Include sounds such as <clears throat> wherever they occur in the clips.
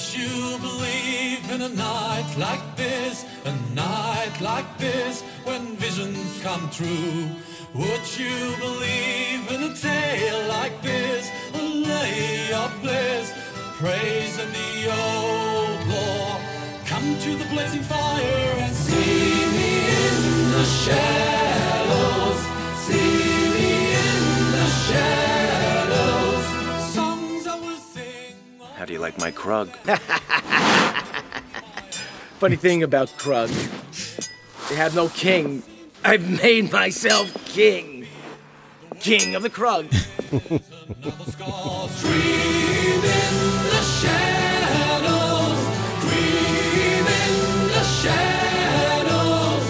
Would you believe in a night like this? A night like this when visions come true? Would you believe in a tale like this? A lay of bliss, praise in the old law. Come to the blazing fire and see me in the shadows. How do you like my Krug? <laughs> Funny thing about Krug, they have no king. I've made myself king. King of the Krug. Scars dream in the shadows. Dream in the shadows.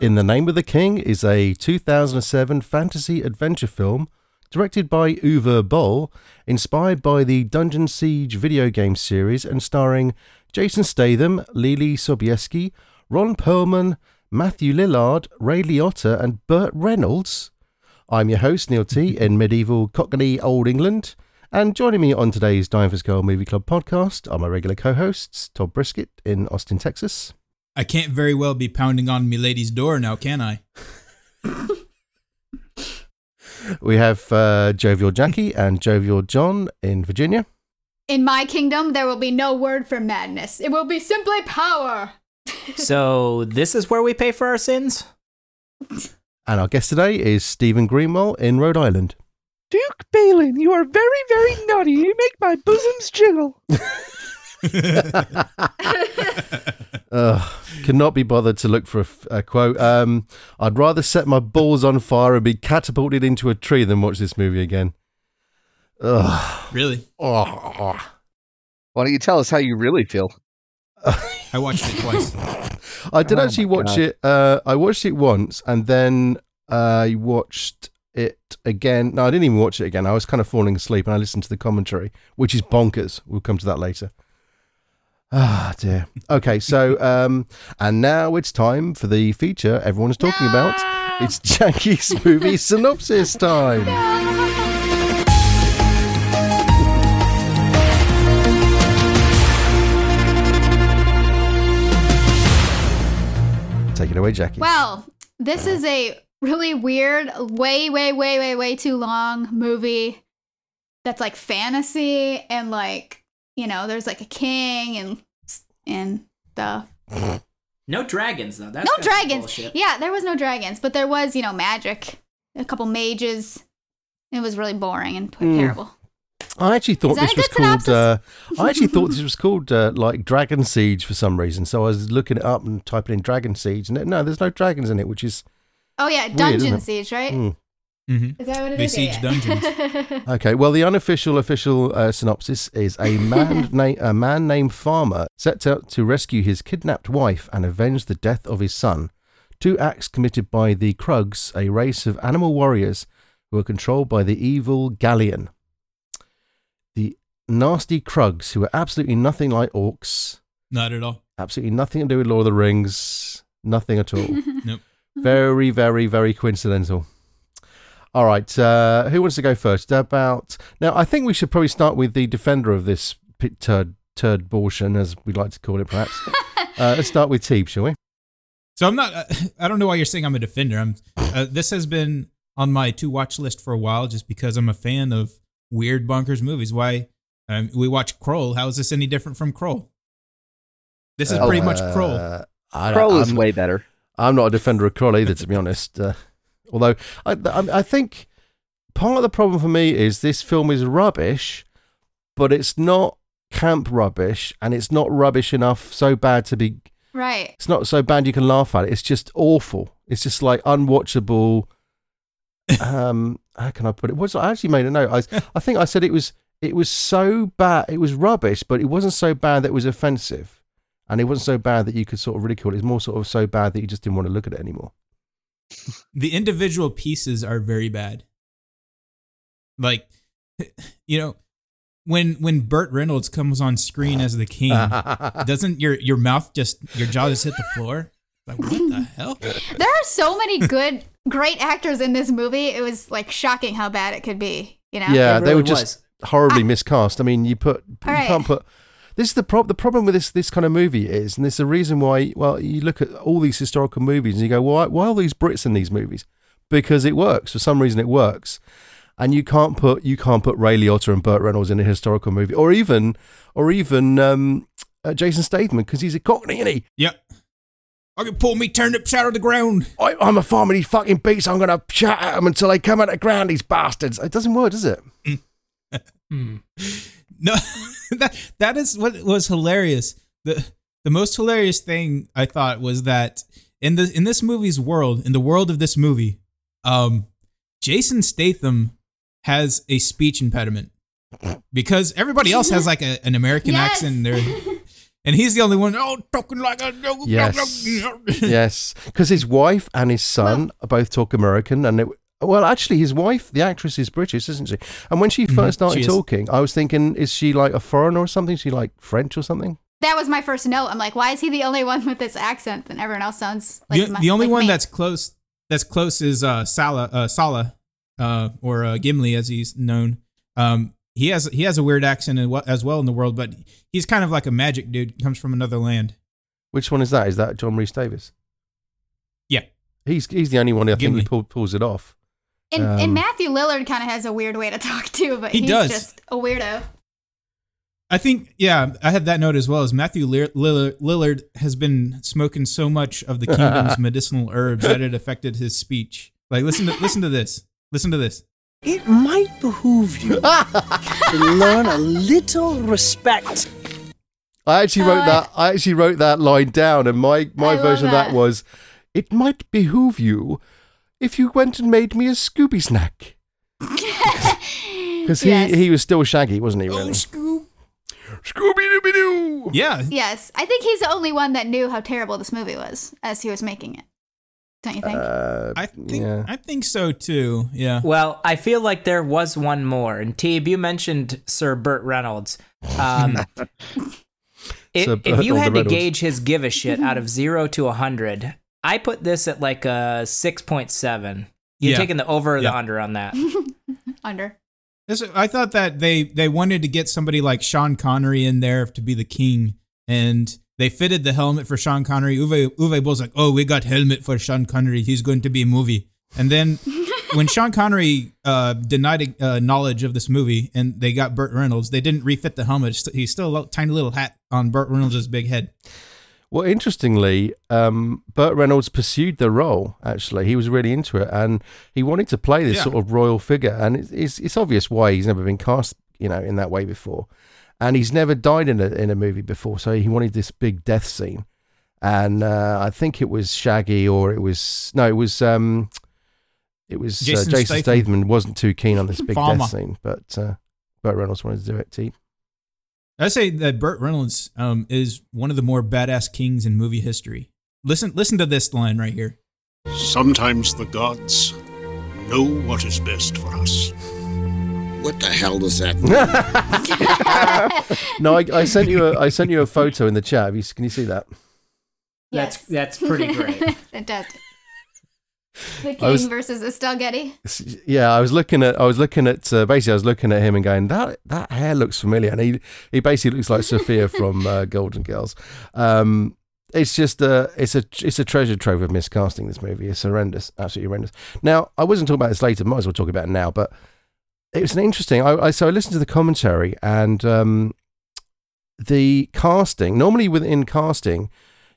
In the Name of the King is a 2007 fantasy adventure film directed by Uwe Boll, inspired by the Dungeon Siege video game series and starring Jason Statham, Leelee Sobieski, Ron Perlman, Matthew Lillard, Ray Liotta, and Burt Reynolds. I'm your host, Neil T, in medieval Cockney Old England. And joining me on today's Divers Girl Movie Club podcast are my regular co hosts, Todd Brisket in Austin, Texas. I can't very well be pounding on Milady's door now, can I? <laughs> We have uh, Jovial Jackie and Jovial John in Virginia. In my kingdom, there will be no word for madness. It will be simply power. <laughs> So this is where we pay for our sins? And our guest today is Stephen Greenwell in Rhode Island. Duke Balin, you are very, very naughty. You make my bosoms jiggle. <laughs> <laughs> Ugh, cannot be bothered to look for a quote. Um, I'd rather set my balls on fire and be catapulted into a tree than watch this movie again. Ugh. Really? Oh. Why don't you tell us how you really feel? I watched it twice. <laughs> I did Oh actually watch God. it. Uh, I watched it once, and then I watched it again. No, I didn't even watch it again. I was kind of falling asleep, and I listened to the commentary, which is bonkers. We'll come to that later. Ah dear. Okay, so um, and now it's time for the feature everyone's talking about. It's Jackie's movie <laughs> synopsis time. Take it away, Jackie. Well, this is a really weird, way, way, way, way, way too long movie that's like fantasy and like, you know, there's like a king and and stuff. No dragons though. That's no dragons. bullshit. Yeah, there was no dragons, but there was, you know, magic. A couple mages. It was really boring and Mm. terrible. I actually thought this was called. Uh. I actually thought this was called uh, like Dragon Siege for some reason. So I was looking it up and typing in Dragon Siege, and it, no, there's no dragons in it, which is Oh yeah, Dungeon isn't? Siege, right? Mm. Mm-hmm. Is that what it They is? siege dungeons. <laughs> okay. Well, the unofficial official uh, synopsis is a man <laughs> na- a man named Farmer sets out to rescue his kidnapped wife and avenge the death of his son. Two acts committed by the Krugs, a race of animal warriors who are controlled by the evil Gallian. The nasty Krugs, who are absolutely nothing like orcs, Not at all. absolutely nothing to do with Lord of the Rings, nothing at all. <laughs> Nope. Very, very, very coincidental. All right, uh, who wants to go first? About now, I think we should probably start with the defender of this pit turd turd abortion, as we'd like to call it, perhaps. <laughs> uh, let's start with Teeb, shall we? So I'm not. uh, <laughs> I don't know why you're saying I'm a defender. I'm. Uh, this has been on my to watch list for a while, just because I'm a fan of weird bonkers movies. Why? Um, we watch Krull. How is this any different from Krull? This is pretty much Krull. Uh, I, Krull is I'm- way better. I'm not a defender of Krull either, to be honest. Although I, I, I think part of the problem for me is this film is rubbish, but it's not camp rubbish, and it's not rubbish enough so bad to be. right. It's not so bad you can laugh at it. It's just awful. It's just like unwatchable. <laughs> Um, how can I put it? What's I actually made a note. I, I think I said it was it was so bad. It was rubbish, but it wasn't so bad that it was offensive, and it wasn't so bad that you could sort of ridicule it. It's more sort of so bad that you just didn't want to look at it anymore. The individual pieces are very bad. Like, <laughs> you know, when when Burt Reynolds comes on screen as the king, <laughs> doesn't your your mouth just your jaw just hit the floor? Like what the <laughs> hell? There are so many good, great actors in this movie. It was like shocking how bad it could be. You know? Yeah, It they really were just was. horribly miscast. I mean, you put you All right. can't put. This is the prob- The problem with this this kind of movie is, and this is the reason why. Well, you look at all these historical movies and you go, why why are these Brits in these movies? Because it works. For some reason, it works. And you can't put you can't put Ray Liotta and Burt Reynolds in a historical movie, or even or even um, uh, Jason Statham because he's a Cockney, isn't he? Yep. I can pull me turnips out of the ground. I, I'm a farmer. These fucking beats. I'm gonna shout at them until they come out of the ground. These bastards. It doesn't work, does it? <laughs> <laughs> No, <laughs> that that is what was hilarious. the The most hilarious thing I thought was that in the in this movie's world, in the world of this movie, um, Jason Statham has a speech impediment because everybody else has like a, an American Yes. accent there, <laughs> and he's the only one. Oh, talking like a Yes. <laughs> yes, because his wife and his son both talk American, and it, well, actually, his wife, the actress, is British, isn't she? And when she first started she talking, I was thinking, is she like a foreigner or something? Is she like French or something? That was my first note. I'm like, why is he the only one with this accent? And everyone else sounds like the, my- the only like one me. that's close that's close is uh Sallah uh Sallah uh or uh, Gimli as he's known. Um he has he has a weird accent as well in the world, but he's kind of like a magic dude, comes from another land. Which one is that? Is that John Rhys-Davies? Yeah. He's he's the only one I think Gimli. who pull, pulls it off. And, Um, and Matthew Lillard kind of has a weird way to <laughs> talk too, but He he's does. just a weirdo. I think yeah, I had that note as well as Matthew Lear- Lillard, Lillard has been smoking so much of the kingdom's <laughs> medicinal herbs that it affected his speech. Like listen to listen to this. Listen to this. It might behoove you <laughs> to learn a little respect. I actually wrote Uh, that. I actually wrote that line down, and my my I version of that that. was, "It might behoove you if you went and made me a Scooby snack." <laughs> Because he, Yes. he was still Shaggy, wasn't he? Oh, Really? Scoob. Scooby Dooby Doo. Yeah. Yes, I think he's the only one that knew how terrible this movie was as he was making it. Don't you think? Uh, I think yeah. I think so too. Yeah. Well, I feel like there was one more. And Teeb, you mentioned Sir Burt Reynolds. Um, <laughs> if, Sir if you had to Reynolds. gauge his give a shit out of zero to a hundred, I put this at like a six point seven. You're Yeah. taking the over or Yeah. the under on that. <laughs> Under. This- I thought that they they wanted to get somebody like Sean Connery in there to be the king, and they fitted the helmet for Sean Connery. Uwe Uwe Boll's like, "Oh, we got helmet for Sean Connery. He's going to be a movie." And then <laughs> when Sean Connery uh, denied uh, knowledge of this movie, and they got Burt Reynolds, they didn't refit the helmet. It's- He's still a little, tiny little hat on Burt Reynolds' big head. Well, interestingly, um, Burt Reynolds pursued the role. Actually, he was really into it, and he wanted to play this Yeah. sort of royal figure. And it's, it's it's obvious why he's never been cast, you know, in that way before, and he's never died in a in a movie before. So he wanted this big death scene, and uh, I think it was Shaggy or it was no, it was um, it was Jason uh, Jason Statham. Statham. wasn't too keen on this <laughs> big Farmer. death scene, but uh, Burt Reynolds wanted to do it. T. I say that Burt Reynolds um, is one of the more badass kings in movie history. Listen, listen to this line right here. Sometimes the gods know what is best for us. What the hell does that mean? <laughs> No, I, I sent you a I sent you a photo in the chat. Can you see that? That's Yes. that's pretty great. <laughs> it does. The King was- versus Estelle Getty. Yeah, I was looking at I was looking at uh, basically I was looking at him and going that that hair looks familiar, and he he basically looks like Sophia from uh, <laughs> Golden Girls. Um, it's just a it's a it's a treasure trove of miscasting. This movie It's horrendous, absolutely horrendous. Now I wasn't talking about this later, might as well talk about it now. But it was an interesting. I, I so I listened to the commentary and um, the casting. Normally within casting,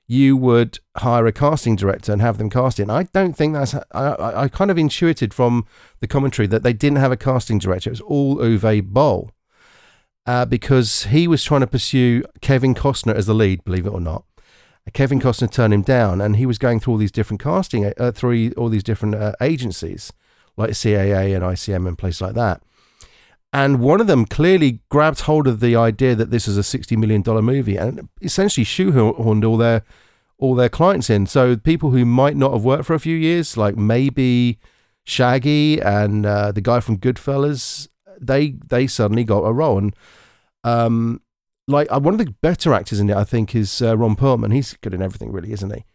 you would hire a casting director and have them cast it. And I don't think that's. I, I, kind of intuited from the commentary that they didn't have a casting director. It was all Uwe Boll. Uh, because he was trying to pursue Kevin Costner as the lead, believe it or not. Kevin Costner turned him down, and he was going through all these different casting, uh, through all these different uh, agencies, like CAA and ICM and places like that. And one of them clearly grabbed hold of the idea that this is a sixty million dollar movie, and essentially shoehorned all their all their clients in. So people who might not have worked for a few years, like maybe Shaggy and uh, the guy from Goodfellas, they they suddenly got a role. And um, like uh, one of the better actors in it, I think, is uh, Ron Perlman. He's good in everything, really, isn't he?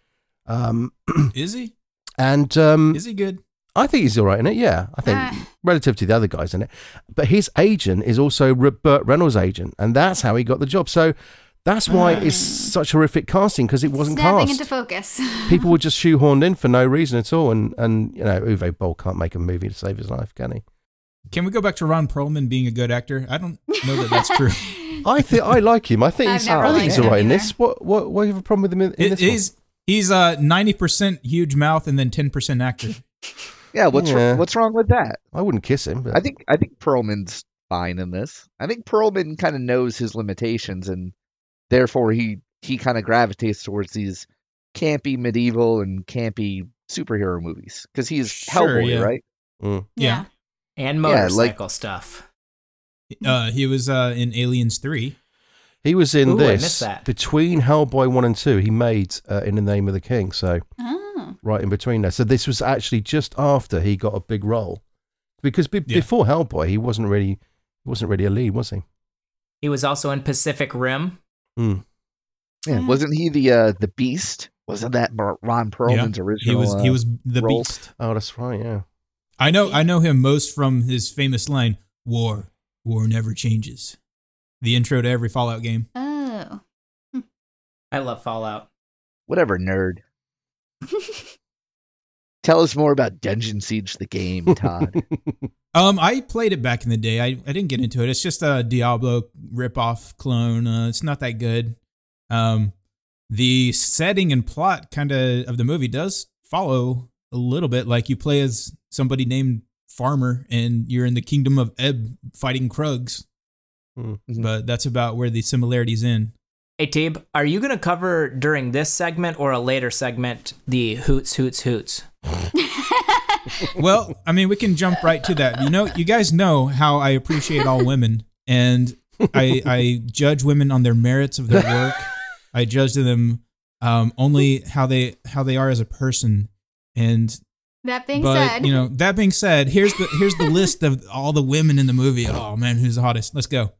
Um, Is he? <clears throat> and um, Is he good? I think he's all right in it. Yeah, I think Ah. relative to the other guys in it. But his agent is also Re- Burt Reynolds' agent, and that's how he got the job. So that's why it's <sighs> such horrific casting because it wasn't Snapping cast. into focus. <laughs> People were just shoehorned in for no reason at all, and and you know Uwe Boll can't make a movie to save his life, can he? Can we go back to Ron Perlman being a good actor? I don't know that that's true. <laughs> I think I like him. I think I've he's, I think he's him all right in this. What what what do you have a problem with him in, in It- this? one? he's he's uh ninety percent huge mouth and then ten percent actor. <laughs> Yeah, what's Yeah. what's wrong with that? I wouldn't kiss him. But I think I think Perlman's fine in this. I think Perlman kind of knows his limitations, and therefore he he kind of gravitates towards these campy medieval and campy superhero movies because he's Sure, Hellboy, yeah. right? Mm. Yeah. And Yeah, like- motorcycle stuff. Uh, he was uh in Aliens three. He was in Ooh, I this that. between Hellboy one and two. He made uh, in the name of the king. So oh. Right in between there. So this was actually just after he got a big role, because be- Yeah. before Hellboy he wasn't really he wasn't really a lead, was he? He was also in Pacific Rim. Mm. Yeah, Mm. wasn't he the uh, the Beast? Wasn't that Ron Perlman's He original? was he uh, was the role? beast. Oh, that's right. Yeah. I know I know him most from his famous line, War, war never changes. The intro to every Fallout game. Oh. I love Fallout. whatever nerd. <laughs> Tell us more about Dungeon Siege the game, Todd. <laughs> Um, I played it back in the day. I, I didn't get into it. It's just a Diablo ripoff clone. Uh, it's not that good. Um, the setting and plot kind of of the movie does follow a little bit. Like you play as somebody named Farmer, and you're in the kingdom of Ehb fighting Krugs. Hmm. Mhm. But that's about where the similarities in. Hey, Tabe, are you going to cover during this segment or a later segment the hoots, hoots, hoots? <laughs> well, I mean, we can jump right to that. You know, you guys know how I appreciate all women, and I I judge women on their merits of their work. <laughs> I judge them um, only how they how they are as a person. And That being but said, you know, that being said, here's the here's the list of all the women in the movie. Oh man, who's the hottest? Let's go.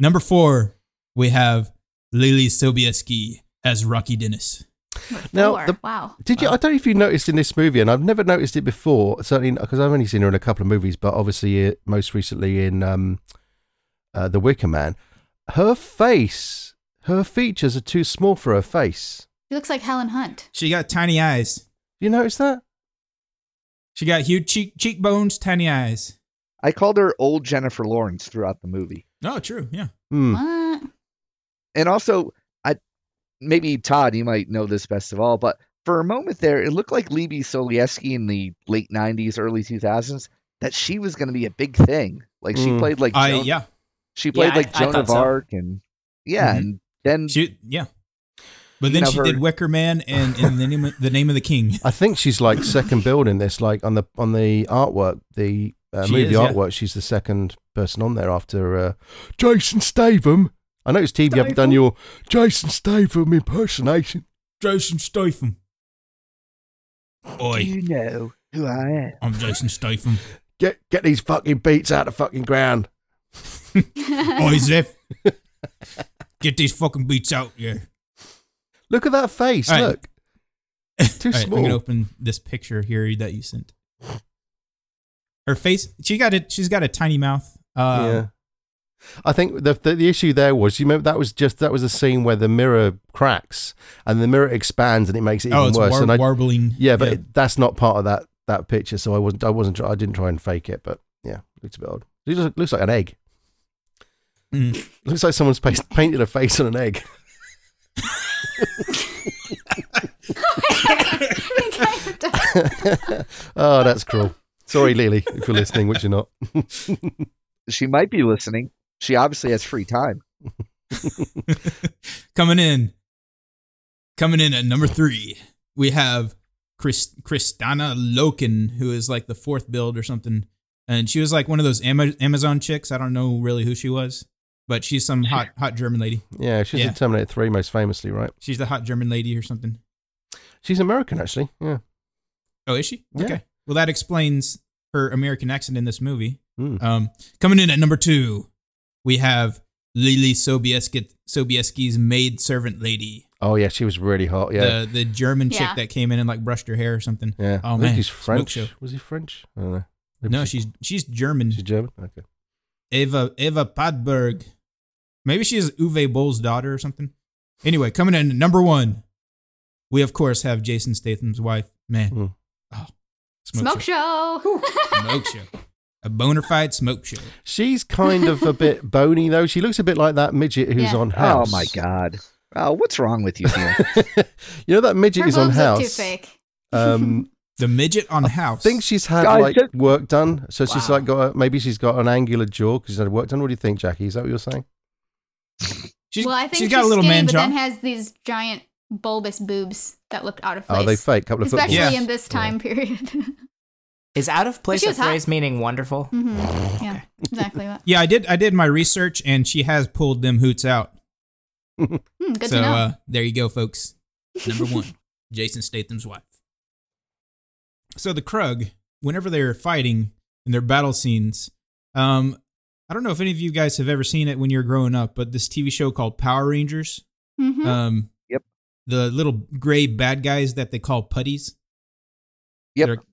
Number four, we have Leelee Sobieski as Rocky Dennis. Now, the- wow. Did you? I don't know if you noticed in this movie, and I've never noticed it before. Certainly because I've only seen her in a couple of movies, but obviously uh, most recently in um, uh, The Wicker Man. Her face, her features are too small for her face. She looks like Helen Hunt. She got tiny eyes. You notice that? She got huge cheek cheekbones, tiny eyes. I called her old Jennifer Lawrence throughout the movie. Oh, true. Yeah. Hmm. What? And also, I maybe Todd, you might know this best of all, but for a moment there, it looked like Leelee Sobieski in the late '90s, early 2000s that she was going to be a big thing. Like she Mm. played like I Joan, yeah. she played Yeah, like I Joan thought of so. Arc, and yeah, Mhm. and then She yeah. But then know, she her- did Wicker Man and in the name of, the name of the king. I think she's like second build in this. Like on the on the artwork, the uh, movie is, yeah. artwork, she's the second person on there after uh, Jason Statham. I noticed, Steve, you haven't done your Jason Statham impersonation. Jason Statham. do you know who I am? I'm Jason Statham. Get get these fucking beats out of the fucking ground. <laughs> Oi, Zeph. Get these fucking beats out, yeah. Look at that face. All right. Look, <laughs> too All right, small. I'm gonna open this picture here that you sent. Her face, she got it. She's got a tiny mouth. Uh, yeah. I think the, the the issue there was you remember that was just that was a scene where the mirror cracks and the mirror expands and it makes it Oh, even it's worse. war- and I, warbling. yeah, but It, that's not part of that that picture. So I wasn't I wasn't I didn't try and fake it, but yeah, looks a bit odd. It looks, looks like an egg. Mm. Looks like someone's pa- painted a face on an egg. <laughs> oh, that's cruel. Sorry, Leelee, if you're listening, which you're not. <laughs> She might be listening. She obviously has free time. <laughs> Coming in, coming in at number three, we have Chris, Kristanna Loken, who is like the fourth build or something, and she was like one of those Amazon chicks. I don't know really who she was, but she's some hot hot German lady. Yeah, she's Yeah. in Terminator 3 most famously, right? She's the hot German lady or something. She's American, actually. Yeah. Oh, is she? Yeah. Okay. Well, that explains her American accent in this movie. Mm. Um, coming in at number two, we have Leelee Sobieski, Sobieski's maid servant lady. Oh yeah, she was really hot. Yeah, The the German chick that came in and like brushed her hair or something. yeah. Oh I think man, he's smoke French. show. Was he French? I don't know. Maybe No, she- she's she's German. she's German. Okay. Eva Eva Padberg. Maybe she's Uwe Boll's daughter or something. Anyway, coming in number one, we of course have Jason Statham's wife. Man, Hmm. oh, Smoke show. smoke show, <laughs> a bona fide smoke show. She's kind of a bit <laughs> bony though. She looks a bit like that midget who's Yeah. on House. Oh my god. Oh, what's wrong with you, Neil? <laughs> you know that midget Her is on boobs look too fake. Um, The midget on House. I think she's had Guys, like just- work done, so she's like got a, maybe she's got an angular jaw because she's had work done. What do you think, Jackie? Is that what you're saying? she's, well, I think she's she's got a little skinny, man but jaw. then has these giant bulbous boobs that look out of place. Oh, they fake couple of Especially footballs. Yeah. in this time period. <laughs> Is out of place she a was hot. phrase meaning wonderful? hmm Yeah, exactly. That. yeah, I did. I did my research, and she has pulled them hoots out. <laughs> Hmm, good so to know. uh, there you go, folks. Number one, <laughs> Jason Statham's wife. So the Krug, whenever they're fighting in their battle scenes, um, I don't know if any of you guys have ever seen it when you're growing up, but this TV show called Power Rangers. Mhm. Um, Yep. The little gray bad guys that they call putties. Yep. They're-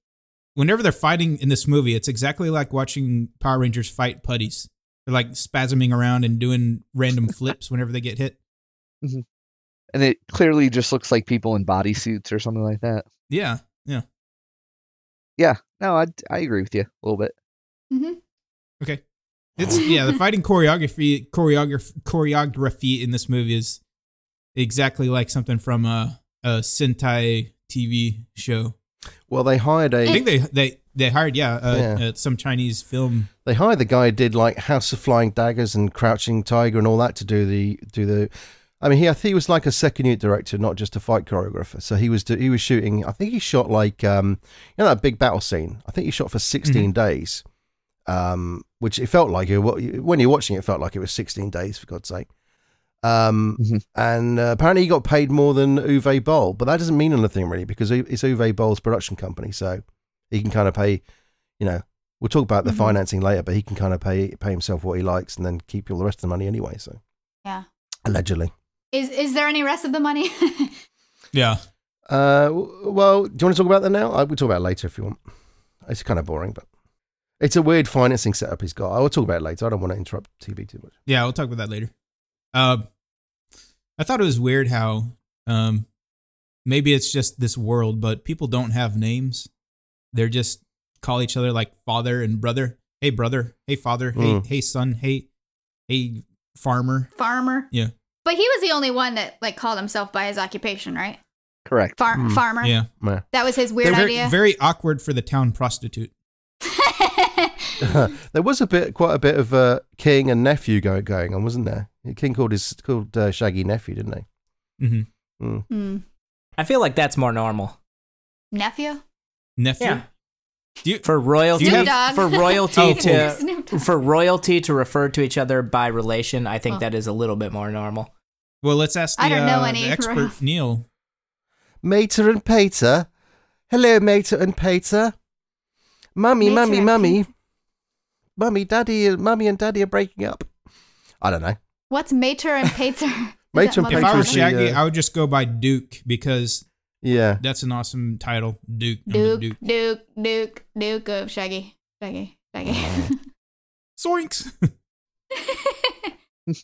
whenever they're fighting in this movie, it's exactly like watching Power Rangers fight putties. They're like spasming around and doing random <laughs> flips whenever they get hit. and it clearly just looks like people in bodysuits or something like that. Yeah, yeah. Yeah. No, I I agree with you a little bit. Mhm. Okay. It's yeah, the fighting choreography choreography choreography in this movie is exactly like something from a, a Sentai TV show. Well, they hired a. I think they they they hired yeah, uh, Yeah. Uh, some Chinese film. they hired the guy who did like House of Flying Daggers and Crouching Tiger and all that to do the do the. I mean, he I think he was like a second unit director, not just a fight choreographer. So he was do- he was shooting. I think he shot like um you know that big battle scene. I think he shot for 16 days, um which it felt like it when you're watching it, it felt like it was sixteen days for God's sake. Um Mhm. and uh, apparently he got paid more than Uwe Boll, but that doesn't mean anything really because it's Uwe Boll's production company, so he can kind of pay. You know, we'll talk about the Mhm. financing later, but he can kind of pay pay himself what he likes and then keep all the rest of the money anyway. So Yeah. allegedly. Is is there any rest of the money? <laughs> Yeah. Uh, well, do you want to talk about that now? We'll talk about it later if you want. It's kind of boring, but it's a weird financing setup he's got. I will talk about it later. I don't want to interrupt Teeb too much. Yeah, we'll talk about that later. Uh, I thought it was weird how um, maybe it's just this world, but people don't have names. They're just call each other like father and brother. Hey brother. Hey father. Hey Mm. hey son. Hey hey farmer. Farmer. Yeah. But he was the only one that like called himself by his occupation, right? Correct. Far- Hmm. Farmer. Yeah. Yeah. That was his weird very, idea. very awkward for the town prostitute. <laughs> <laughs> there was a bit, quite a bit of uh, king and nephew go, going on, wasn't there? King called his called uh, Shaggy nephew, didn't he? Mm-hmm. Mm. Hmm. I feel like that's more normal Nephew. Nephew. Yeah. Do you, for royalty. <laughs> Snoop Dogg. For royalty Oh, to for royalty to refer to each other by relation. I think Oh. that is a little bit more normal. well, let's ask the, I don't know uh, any the expert royals. Neil. Mater and Pater. Hello, Mater and Pater. Mummy, Mater mummy, and mummy. Pater. Mummy, daddy, mummy and daddy are breaking up. I don't know. What's Mater and Pater? <laughs> Mater that and If I was Shaggy, uh, I would just go by Duke because Yeah. that's an awesome title. Duke. I'm Duke, Duke, Duke, Duke of Shaggy, Shaggy, Shaggy. Zoinks. <laughs> <laughs>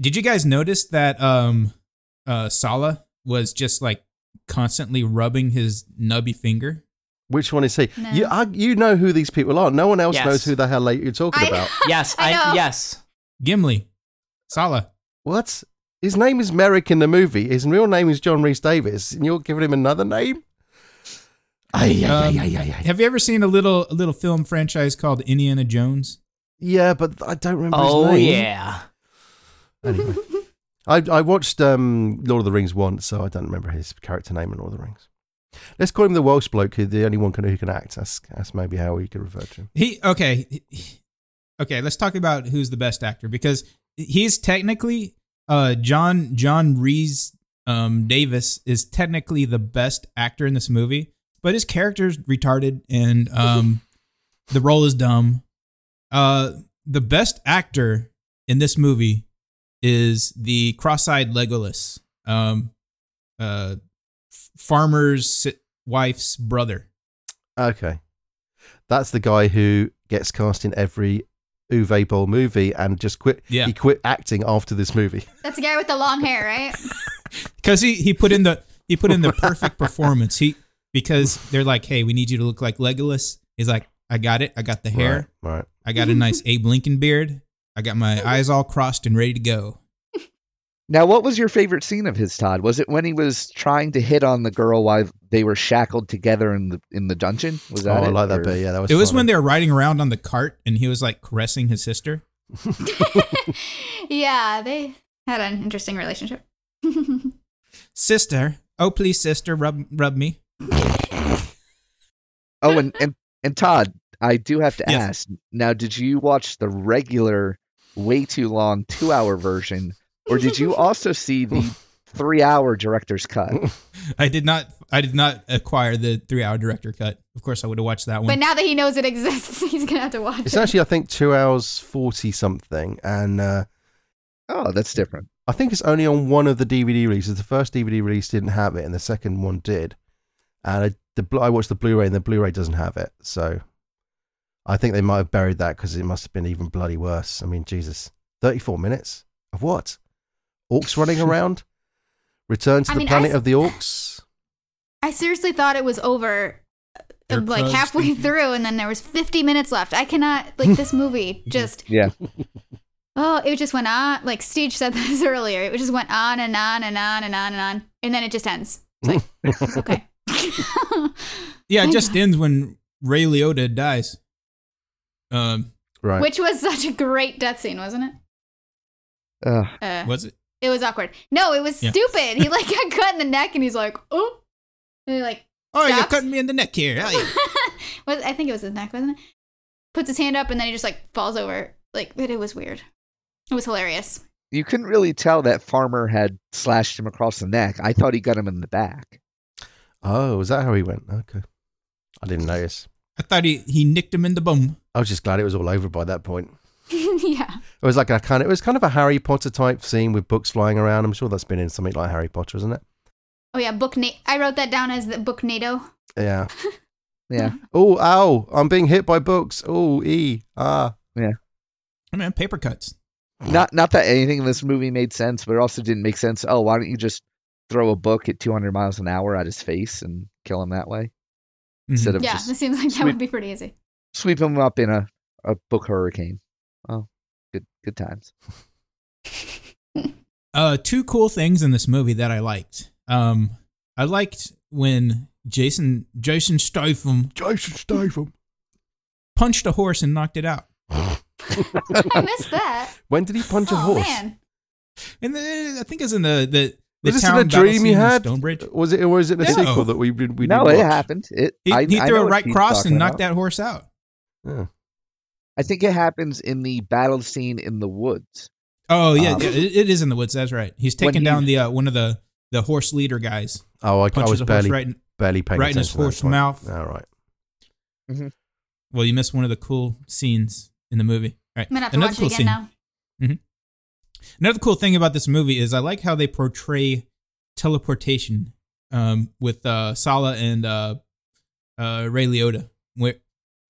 Did you guys notice that um uh Sallah was just like constantly rubbing his nubby finger? Which one is he? No. You, I, you know who these people are. No one else Yes. knows who the hell you're talking I- about. Yes, <laughs> I I, know. yes. Gimli. Sallah. What? His name is Merrick in the movie. His real name is John Rhys-Davies, and you're giving him another name? Ay, ay, Um, ay, ay, ay, ay. Have you ever seen a little a little film franchise called Indiana Jones? Yeah, but I don't remember Oh his name. yeah. Anyway. <laughs> I, I watched um, Lord of the Rings once, so I don't remember his character name in Lord of the Rings. Let's call him the Welsh bloke, who the only one who can act. That's, that's maybe how we could refer to him. He okay. Okay, let's talk about who's the best actor because he's technically uh John John Rhys um Davies is technically the best actor in this movie, but his character's retarded and um <laughs> the role is dumb. Uh the best actor in this movie is the cross-eyed Legolas, um, uh, farmer's wife's brother. Okay. That's the guy who gets cast in every Uwe Boll movie and just quit. Yeah. He quit acting after this movie. <laughs> That's the guy with the long hair, right? <laughs> because he he put in the he put in the perfect <laughs> performance. He because they're like, hey, we need you to look like Legolas. He's like, I got it. I got the hair. Right. right. I got a nice Abe Lincoln beard. I got my eyes all crossed and ready to go. Now, what was your favorite scene of his, Todd? Was it when he was trying to hit on the girl while they were shackled together in the in the dungeon? Was Oh, that I it, like that or- bit. Yeah, that was. It was funny. when they were riding around on the cart and he was like caressing his sister. <laughs> yeah, they had an interesting relationship. <laughs> Sister, oh please, sister, rub rub me. Oh, and and and Todd, I do have to Yes. ask. Now, did you watch the regular, way too long two hour version, or did you also see the three hour director's cut? <laughs> I did not I did not acquire the three hour director cut. Of course, I would have watched that one. But now that he knows it exists, <laughs> he's gonna have to watch it. It's it. actually, I think, two hours forty something, and uh, Oh, that's different. I think it's only on one of the DVD releases. The first DVD release didn't have it, and the second one did. And I, the I watched the Blu-ray, and the Blu-ray doesn't have it. So I think they might have buried that because it must have been even bloody worse. I mean, Jesus, thirty-four minutes of what? Orcs running <laughs> around? Return to I the mean, planet s- of the orcs? I seriously thought it was over uh, They're like Krugs halfway thinking. through and then there was 50 minutes left. I cannot like this <laughs> movie just Yeah. oh, it just went on like Steve said <laughs> this earlier. It just went on and on and on and on and on and then it just ends. It's like okay. yeah, it just ends when Ray Liotta dies. Um, Right. Which was such a great death scene, wasn't it? Ugh. Uh, was it? It was awkward. No, it was Yeah. stupid. He like <laughs> got cut in the neck and he's like, "Oh." And he like Oh, you're cutting me in the neck here. <laughs> Was I think it was his neck, wasn't it? Puts his hand up and then he just like falls over. Like, but it was weird. It was hilarious. You couldn't really tell that Farmer had slashed him across the neck. I thought he got him in the back. Oh, is that how he went? Okay. I didn't notice. I thought he, he nicked him in the bum. I was just glad it was all over by that point. <laughs> yeah. It was like a kind of, it was kind of a Harry Potter type scene with books flying around. I'm sure that's been in something like Harry Potter, isn't it? Oh yeah, book Na- I wrote that down as the book NATO. Yeah. <laughs> Yeah. Oh, ow! I'm being hit by books. Oh, e ah. Yeah. I mean, paper cuts. Not not that anything in this movie made sense, but it also didn't make sense. Oh, why don't you just throw a book at 200 miles an hour at his face and kill him that way instead of Yeah, just this seems like that sweep- would be pretty easy. sweep him up in a, a book hurricane? Good good times. <laughs> Uh, two cool things in this movie that I liked. Um, I liked when Jason Jason Statham Jason Statham punched a horse and knocked it out. <laughs> I missed that. When did he punch a oh horse? man. And the, I think it's in the the, the Was this in town a dream scene you had? Stonebridge. Was it, or was it a No. sequel that we did? We no, didn't it watch? happened. It He, I, he I threw know a right cross talking and knocked about. that horse out. Yeah. I think it happens in the battle scene in the woods. Oh yeah, Um, yeah, it, it is in the woods. That's right. He's taking he- down the uh, one of the the horse leader guys. Oh, I, I was a barely right in, barely paying right in his attention. horse point. mouth. All right. Well, you missed one of the cool scenes in the movie. All right. I'm gonna have to Another watch cool it again scene. now. Another cool thing about this movie is I like how they portray teleportation um, with uh, Sallah and uh, uh, Ray Liotta, where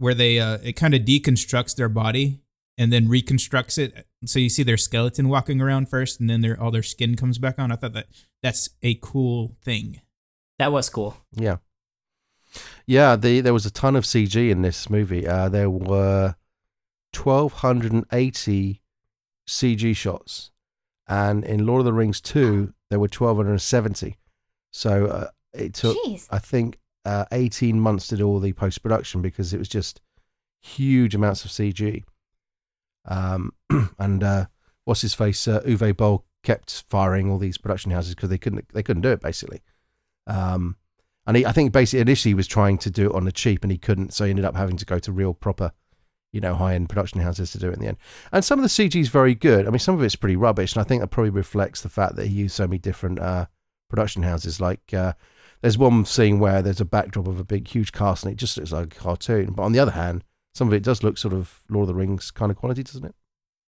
where they uh, it kind of deconstructs their body and then reconstructs it. So you see their skeleton walking around first, and then their all their skin comes back on. I thought that that's a cool thing. That was cool. Yeah. Yeah, the, there was a ton of CG in this movie. Uh, there were 1,280 CG shots. And in Lord of the Rings 2, there were 1,270. So uh, it took, Jeez. I think, uh, 18 months do all the post production because it was just huge amounts of CG. Um, <clears throat> and uh, what's his face? Uh, Uwe Boll kept firing all these production houses because they couldn't they couldn't do it basically. Um, and he, I think basically initially he was trying to do it on the cheap and he couldn't, so he ended up having to go to real proper, you know, high end production houses to do it in the end. And some of the CG is very good. I mean, some of it's pretty rubbish, and I think that probably reflects the fact that he used so many different uh, production houses. Like uh, there's one scene where there's a backdrop of a big, huge castle, and it just looks like a cartoon. But on the other hand, some of it does look sort of Lord of the Rings kind of quality, doesn't it?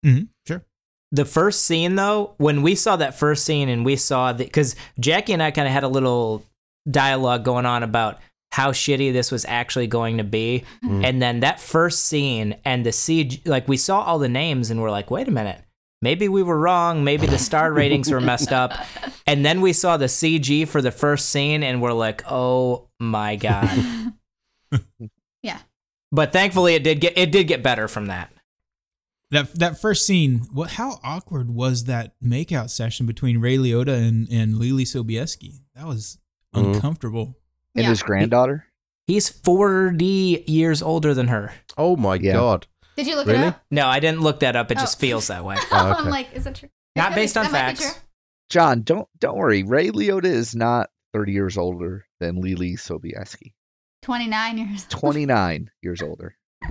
Mm-hmm. Sure. the first scene though, when we saw that first scene and we saw the because Jackie and I kind of had a little dialogue going on about how shitty this was actually going to be, and then that first scene and the siege, like we saw all the names and we're like, wait a minute. Maybe we were wrong. Maybe the star <laughs> ratings were messed up. And then we saw the CG for the first scene and we're like, oh my God. <laughs> Yeah. But thankfully it did get it did get better from that. That that first scene, what? How awkward was that makeout session between Ray Liotta and and Leelee Sobieski? That was Mhm. uncomfortable. And Yeah. his granddaughter. He's 40 years older than her. Oh my Yeah. god. Did you look Really? it up? No, I didn't look that up. It Oh. just feels that way. <laughs> Oh, okay. I'm like, is that true? Not That could be- based on that might be facts. John, don't don't worry. Ray Liotta is not 30 years older than Leelee Sobieski. 29 years. 29 years older. <laughs>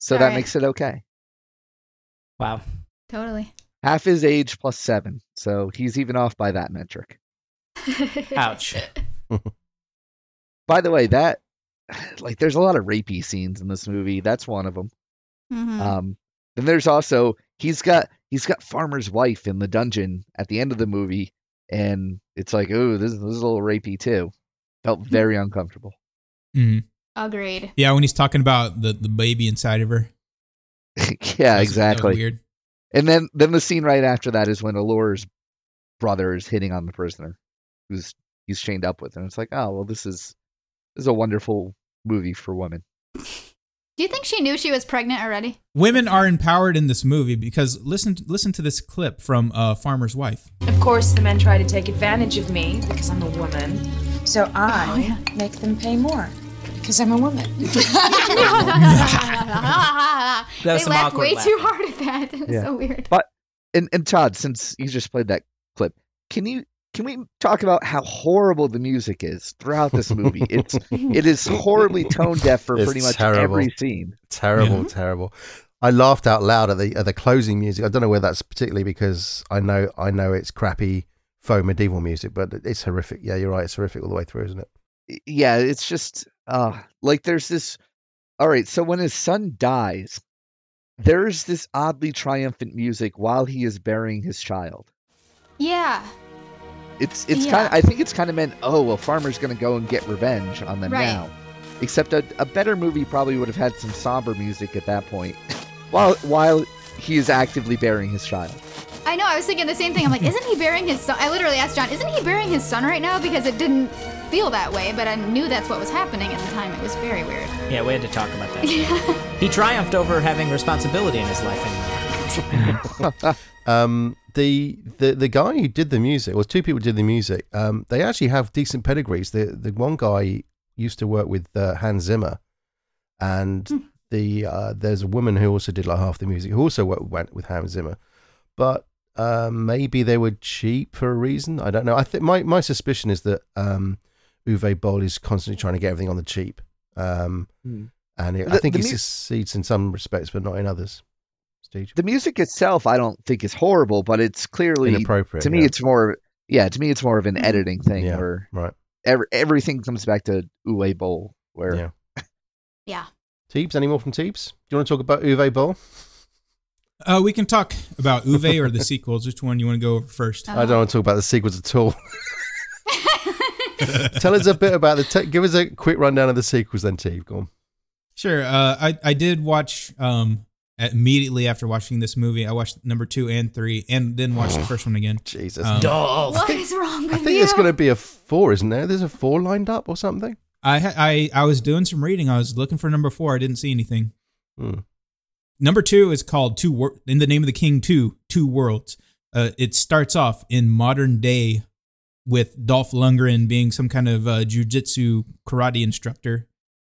So All that right. makes it okay. Wow. Totally. Half his age plus seven. So he's even off by that metric. <laughs> Ouch. By the way, that <sighs> like there's a lot of rapey scenes in this movie. That's one of them. Mhm. Um, then there's also he's got he's got Farmer's wife in the dungeon at the end of the movie, and it's like, oh, this, this is a little rapey too. Felt very uncomfortable. Mm-hmm. Agreed. Yeah, when he's talking about the the baby inside of her. <laughs> yeah, That was- that exactly. weird. And then then the scene right after that is when Allure's brother is hitting on the prisoner, who's he's chained up with, and it's like, oh well, this is this is a wonderful movie for women. <laughs> Do you think she knew she was pregnant already? Women are empowered in this movie because listen listen to this clip from uh, Farmer's Wife. Of course, the men try to take advantage of me because I'm a woman. So I make them pay more because I'm a woman. <laughs> <laughs> they laughed way laughing. too hard at that. <laughs> It was Yeah. so weird. But and and Todd, since you just played that clip, can you can we talk about how horrible the music is throughout this movie? It's it is horribly tone deaf for It's pretty much terrible. every scene. Terrible, Yeah. terrible. I laughed out loud at the at the closing music. I don't know whether that's particularly because I know I know it's crappy faux medieval music, but it's horrific. Yeah, you're right. It's horrific all the way through, isn't it? Yeah, it's just uh like there's this all right, so when his son dies, there's this oddly triumphant music while he is burying his child. Yeah. It's it's Yeah. kind of I think it's kind of meant oh well farmer's gonna go and get revenge on them Right. now. Except a, a better movie probably would have had some somber music at that point, <laughs> while while he is actively burying his child. I know. I was thinking the same thing. I'm like, isn't he burying his son? I literally asked John, isn't he burying his son right now? Because it didn't feel that way, but I knew that's what was happening at the time. It was very weird. Yeah, we had to talk about that. <laughs> He triumphed over having responsibility in his life anymore. <laughs> Um, the the the guy who did the music, or two people did the music. Um, they actually have decent pedigrees. The the one guy used to work with uh, Hans Zimmer, and the uh, there's a woman who also did like half the music who also worked, went with Hans Zimmer, but uh, maybe they were cheap for a reason. I don't know. I think my my suspicion is that um, Uwe Boll is constantly trying to get everything on the cheap. Um, Hmm. and it, I think he mu- succeeds in some respects, but not in others. Steve, The music itself I don't think is horrible, but it's clearly inappropriate. to me yeah. it's more yeah to me it's more of an editing thing Yeah. where right. every, everything comes back to Uwe Boll where Yeah. <laughs> Yeah. Teebs, any more from Teebs? Do you want to talk about Uwe Boll? Uh, we can talk about Uwe or the <laughs> sequels. Which one you want to go over first? I don't want to talk about the sequels at all. <laughs> Tell us a bit about the. Te- give us a quick rundown of the sequels, then, Teeb. Go on. Sure. Uh, I I did watch um immediately after watching this movie. I watched number two and three, and then watched the first one again. Jesus. Um, What is wrong with I think you? there's going to be a four, isn't there? There's a four lined up or something. I ha- I I was doing some reading. I was looking for number four. I didn't see anything. Hmm. Number two is called Two Wor- in the name of the King Two Two Worlds. Uh, it starts off in modern day with Dolph Lundgren being some kind of uh, jujitsu karate instructor,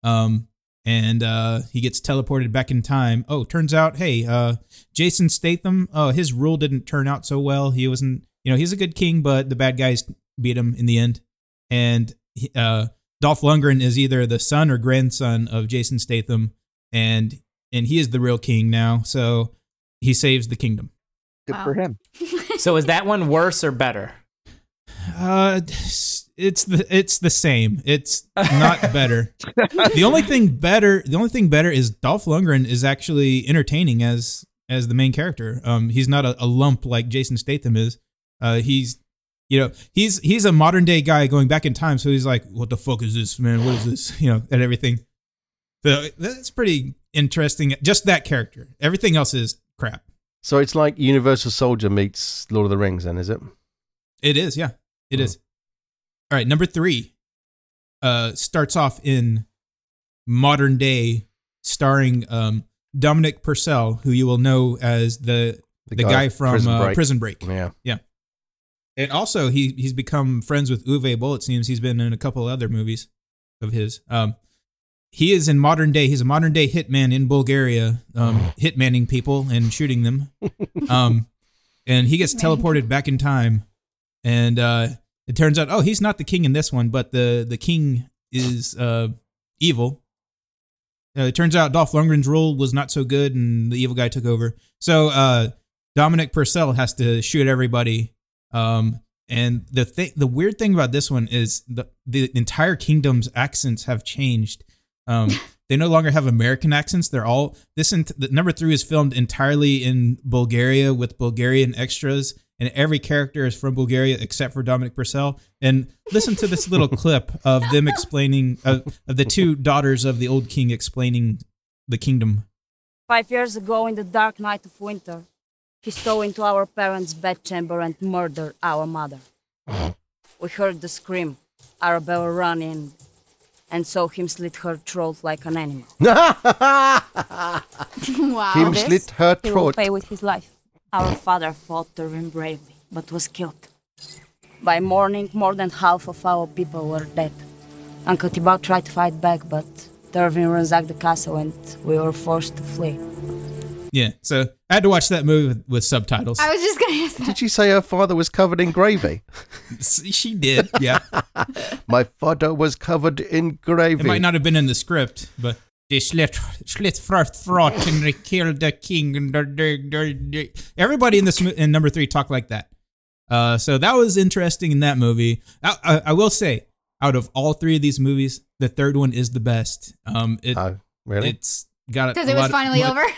um, and uh, he gets teleported back in time. Oh, turns out, hey, uh, Jason Statham, uh, his rule didn't turn out so well. He wasn't, you know, he's a good king, but the bad guys beat him in the end. And uh, Dolph Lundgren is either the son or grandson of Jason Statham, and and he is the real king now. So he saves the kingdom. good for him. so is that one worse or better? Uh, it's the it's the same. It's not <laughs> better. the only thing better, the only thing better is Dolph Lundgren is actually entertaining as as the main character. Um, he's not a, a lump like Jason Statham is. Uh, he's you know he's he's a modern day guy going back in time. So he's like, what the fuck is this, man? What is this? <laughs> You know, and everything. So that's pretty interesting. Just that character. Everything else is crap. So it's like Universal Soldier meets Lord of the Rings, then, is it? It is, yeah. it is. All right, number three uh, starts off in modern day, starring um, Dominic Purcell, who you will know as the the, The guy, guy, from Prison uh, Break. Prison Break. Yeah. yeah. And also, he he's become friends with Uwe Boll. It seems he's been in a couple other movies of his. Um, he is in modern day. He's a modern day hitman in Bulgaria, um, <sighs> hitmanning people and shooting them. Um, and he gets teleported back in time, and uh, it turns out, oh, he's not the king in this one, but the the king is uh, evil. Uh, it turns out Dolph Lundgren's role was not so good, and the evil guy took over. So uh, Dominic Purcell has to shoot everybody. Um, and the thing, the weird thing about this one is the the entire kingdom's accents have changed. Um, <laughs> they no longer have American accents. They're all this. Ent- the number three is filmed entirely in Bulgaria with Bulgarian extras, and every character is from Bulgaria except for Dominic Purcell. And listen to this little <laughs> clip of them explaining of, of the two daughters of the old king explaining the kingdom. Five years ago, in the dark night of winter, he stole into our parents' bedchamber and murdered our mother. We heard the scream. Arabella ran in and saw him slit her throat like an animal. <laughs> <laughs> wow. Him slit her He will throat. pay with his life. Our father fought Derwin bravely, but was killed. By morning, more than half of our people were dead. Uncle Thibaut tried to fight back, but Derwin ransacked the castle and we were forced to flee. Yeah, so I had to watch that movie with, with subtitles. I was just gonna ask that. Did you say her father was covered in gravy? she did, yeah. <laughs> My father was covered in gravy. It might not have been in the script, but they slit slit her throat and they killed the king. And the- the- the- the- Everybody in this mo- in number three talk like that. Uh, so that was interesting in that movie. I, I, I will say, out of all three of these movies, the third one is the best. Um, it, oh, really? It's got a Because it was lot of- finally over. <laughs>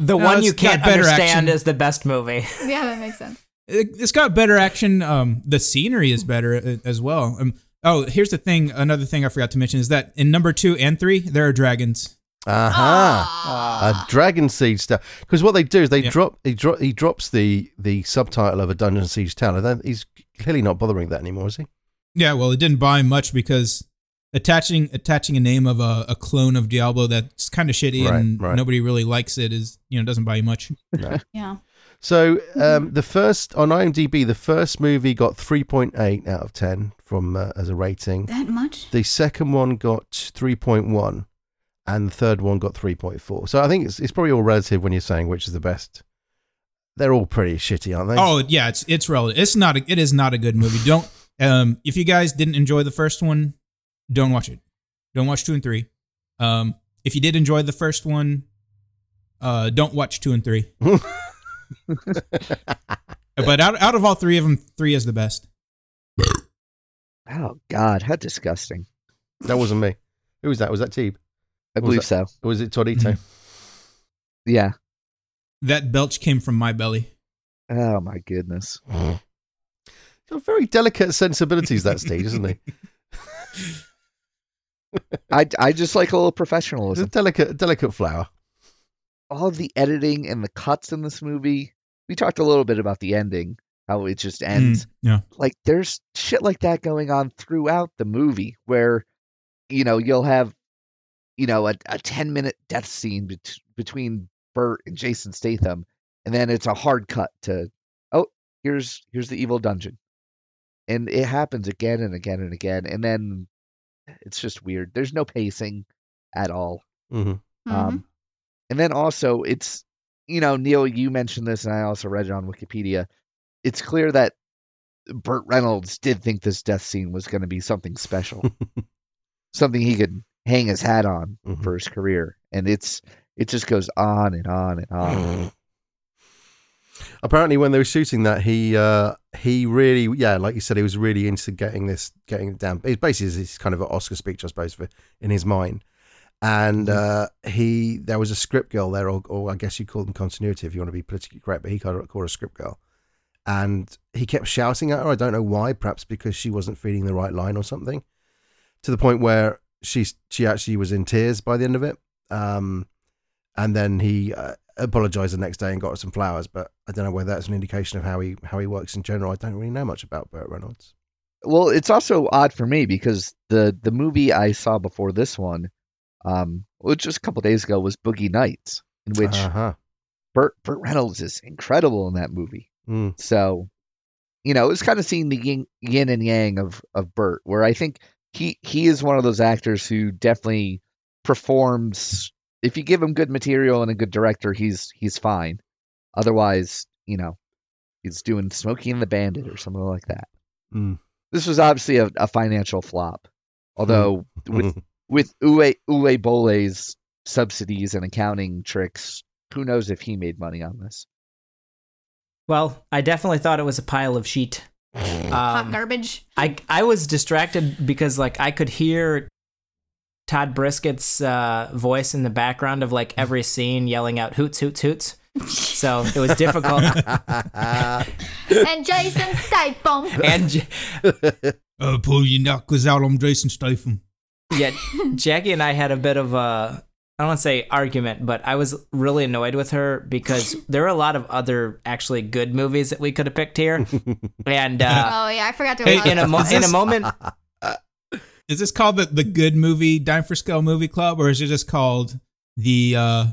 The No, one you can't better understand action. is the best movie. <laughs> yeah, that makes sense. It, it's got better action. Um, the scenery is better uh, as well. Um, oh, here's the thing. Another thing I forgot to mention is that in number two and three, there are dragons. Aha! A dragon siege stuff. Because what they do is they Yeah. drop. He drop. He drops the the subtitle of a Dungeon Siege Tale. Then he's clearly not bothering that anymore, is he? Yeah, well, it didn't buy much because attaching attaching a name of a, a clone of Diablo that's kind of shitty Right, and right. nobody really likes it is you know doesn't buy you much. <laughs> No. Yeah. So um, the first on IMDb, the first movie got three point eight out of ten from uh, as a rating. That much? The second one got three point one, and the third one got three point four. So I think it's it's probably all relative when you're saying which is the best. They're all pretty shitty, aren't they? Oh yeah, it's it's relative. It's not a, it is not a good movie. Don't um if you guys didn't enjoy the first one, don't watch it. Don't watch two and three. Um, if you did enjoy the first one, uh, don't watch two and three. <laughs> but out out of all three of them, three is the best. Oh God, how disgusting! That wasn't me. Who was that? Was that Teeb? I Or was believe so. was it Torito? Yeah. That belch came from my belly. Oh my goodness. Got very delicate sensibilities, that stage, isn't he? <laughs> I, I just like a little He's a delicate, delicate flower. All the editing and the cuts in this movie. We talked a little bit about the ending, how it just ends. Mm, yeah. Like there's shit like that going on throughout the movie, where you know you'll have you know a, a 10 minute death scene bet- between Burt and Jason Statham, and then it's a hard cut to oh here's here's the evil dungeon, and it happens again and again and again, and then it's just weird. There's no pacing at all. hmm Um, and then also, it's you know, Neil, you mentioned this, and I also read it on Wikipedia. It's clear that Burt Reynolds did think this death scene was going to be something special, <laughs> something he could hang his hat on for his career, and it's it just goes on and on and on. Apparently, when they were shooting that, he uh, he really, yeah, like you said, he was really into getting this, getting it down. It's basically his kind of an Oscar speech, I suppose, for in his mind. and uh, he there was a script girl there, or, or I guess you call them continuity if you want to be politically correct, but he called her, called her a script girl, and he kept shouting at her. I don't know why, perhaps because she wasn't feeding the right line or something, to the point where she she actually was in tears by the end of it. Um, and then he uh, apologized the next day and got her some flowers. But I don't know whether that's an indication of how he how he works in general. I don't really know much about Burt Reynolds. Well, it's also odd for me because the the movie I saw before this one, um, which just a couple days ago, was Boogie Nights, in which Uh-huh. Burt Burt Reynolds is incredible in that movie. Mm. So, you know, it was kind of seeing the yin, yin and yang of of Burt, where I think he he is one of those actors who definitely performs. If you give him good material and a good director, he's he's fine. Otherwise, you know, he's doing Smokey and the Bandit or something like that. Mm. This was obviously a, a financial flop, although with <laughs> with Uwe Uwe Boll's subsidies and accounting tricks, who knows if he made money on this? Well, I definitely thought it was a pile of sheet. Hot Um, garbage. I I was distracted because like I could hear Todd Brisket's uh, voice in the background of like every scene yelling out hoots hoots hoots. So it was difficult. <laughs> and Jason Statham. and J- Uh, pull your knuckles out on Jason Statham. yet Jackie and I had a bit of a I don't want to say argument, but I was really annoyed with her because <laughs> there are a lot of other actually good movies that we could have picked here, <laughs> and uh, oh yeah, I forgot to. Hey, in a mo- in a moment, <laughs> Is this called the, the good movie Dime for Skull movie club, or is it just called the uh,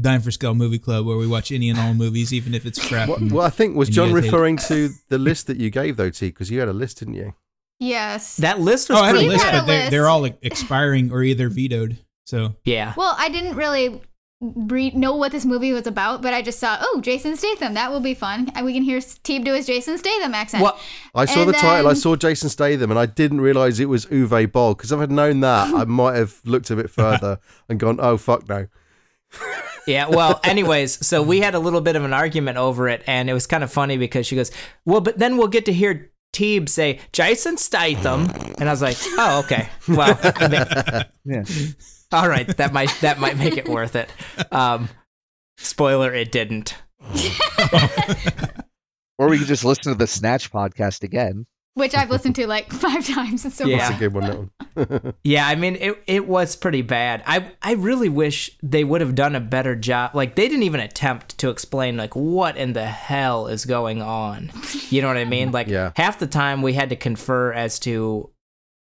Dime for Skull movie club, where we watch any and all movies, even if it's crap? Well, and- well, I think was John guys hate it? referring to the list that you gave though, T? Because you had a list, didn't you? Yes. that list was Oh, I had a list, had good. a but they're, list. they're all like, expiring or either vetoed. So Yeah, Well, I didn't really read know what this movie was about, but I just saw, oh, Jason Statham. That will be fun. And we can hear Steve do his Jason Statham accent. What? I saw And the title. I saw Jason Statham, and I didn't realize it was Uwe Boll. Because if I'd known that, I might have looked a bit further <laughs> and gone, "Oh fuck no." Yeah, well, anyways, so we had a little bit of an argument over it, and it was kind of funny because she goes, Well, but then we'll get to hear Teeb say, Jason Statham. And I was like, Oh, okay. Well, I mean, <laughs> Yeah. <laughs> all right, that might that might make it worth it. Um, spoiler, it didn't. <laughs> Or we could just listen to the Snatch podcast again. which I've listened to like five times. It's so Yeah. That's a good one. That one. <laughs> Yeah, I mean, it it was pretty bad. I I really wish they would have done a better job. Like they didn't even attempt to explain like what in the hell is going on. You know what I mean? Like Yeah. half the time we had to confer as to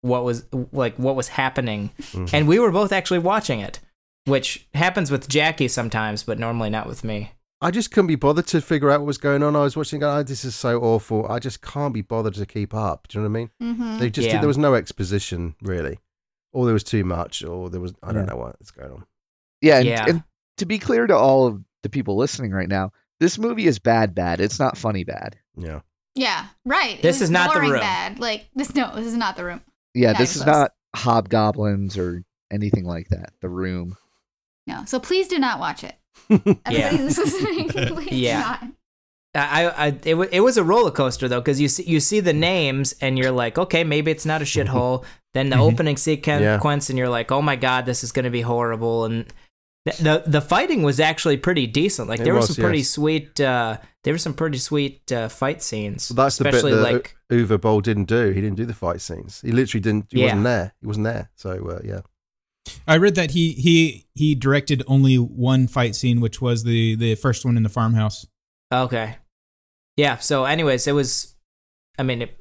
what was like what was happening, and we were both actually watching it, which happens with Jackie sometimes, but normally not with me. I just couldn't be bothered to figure out what was going on. I was watching, going, oh, this is so awful. I just can't be bothered to keep up. Do you know what I mean? hmm They just Yeah. there was no exposition really, or there was too much, or there was I don't Yeah. know what's going on. Yeah, and, Yeah. and to be clear to all of the people listening right now, this movie is bad bad. It's not funny bad. Yeah. Yeah, right. This is not The Room. Bad. Like this. <laughs> No, this is not the room. Yeah, Not this is close. not hobgoblins or anything like that. The Room. No. So please do not watch it. <laughs> Yeah. <laughs> Please, listening, please Yeah. not. I, I it, wa- it was a roller coaster though because you see you see the names and you're like okay maybe it's not a <laughs> shithole then the mm-hmm. opening sequence and you're like oh my god this is gonna be horrible and the the, the fighting was actually pretty decent like there were was, some pretty yes. sweet uh, there were some pretty sweet uh, fight scenes So that's the bit especially that like U- Uwe Boll didn't do. He didn't do the fight scenes. He literally didn't. He Yeah. wasn't there. He wasn't there. So uh, yeah. I read that he he he directed only one fight scene, which was the the first one in the farmhouse. okay yeah so anyways it was I mean it,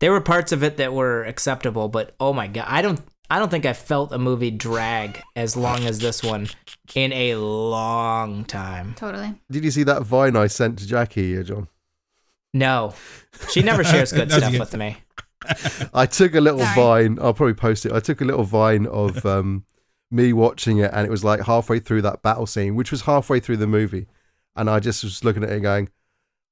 there were parts of it that were acceptable but oh my god I don't I don't think I felt a movie drag as long as this one in a long time. Totally. Did you see that vine I sent to Jackie, uh, John? No, she never shares good <laughs> stuff good. with me. I took a little Sorry. vine. I'll probably post it. I took a little vine of <laughs> um, me watching it, and it was like halfway through that battle scene, which was halfway through the movie, and I just was looking at it and going,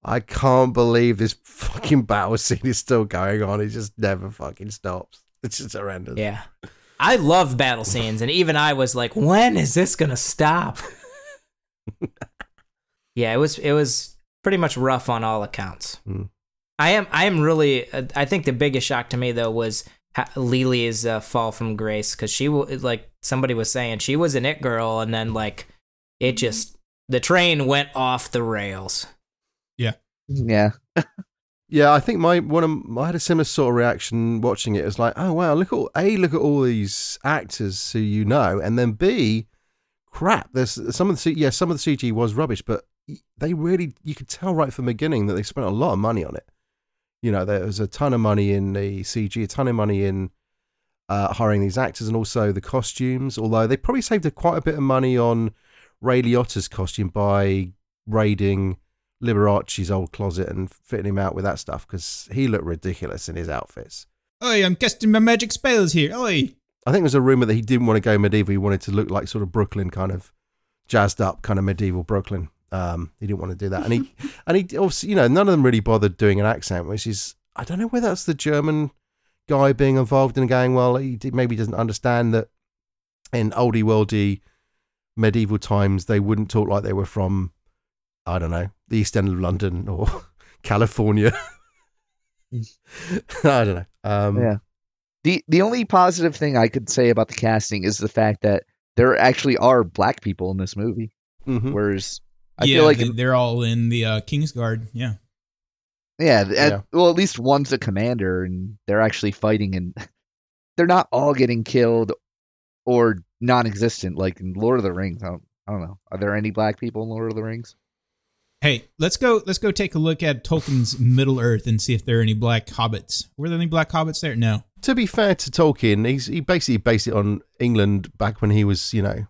"I can't believe this fucking battle scene is still going on. It just never fucking stops. It's just horrendous." Yeah, I love battle scenes, and even I was like, "When is this gonna stop?" <laughs> yeah, it was it was pretty much rough on all accounts. Mm. I am I am really uh, I think the biggest shock to me though was ha- Leelee's uh, fall from grace because she w- like somebody was saying she was an it girl and then like it just the train went off the rails. Yeah. Yeah. <laughs> Yeah, I think my one of I had a similar sort of reaction watching it. It was like, oh wow, look at a look at all these actors who you know, and then b, crap. There's some of the yeah, some of the CG was rubbish, but they really you could tell right from the beginning that they spent a lot of money on it. You know, there was a ton of money in the CG, a ton of money in uh, hiring these actors, and also the costumes. Although they probably saved quite a bit of money on Ray Liotta's costume by raiding Liberace's old closet and fitting him out with that stuff because he looked ridiculous in his outfits. Oi, I'm casting my magic spells here. Oi. I think there's a rumor that he didn't want to go medieval. He wanted to look like sort of Brooklyn, kind of jazzed up, kind of medieval Brooklyn. Um, he didn't want to do that, and he <laughs> and he also, you know, none of them really bothered doing an accent, which is I don't know whether that's the German guy being involved in going. Well, he maybe doesn't understand that in oldie worldy medieval times they wouldn't talk like they were from I don't know the East End of London or <laughs> California. <laughs> I don't know. Um, yeah. The the only positive thing I could say about the casting is the fact that there actually are black people in this movie. Mhm. Whereas I yeah, feel like they, they're all in the uh, Kingsguard. Yeah. Yeah, at- Yeah. well, at least one's a commander, and they're actually fighting, and <laughs> they're not all getting killed or non-existent like in Lord of the Rings. I don't, I don't know. Are there any black people in Lord of the Rings? Hey, let's go. Let's go take a look at Tolkien's Middle Earth and see if there are any black hobbits. Were there any black hobbits there? No. to be fair to Tolkien, he's he basically based it on England back when he was, you know,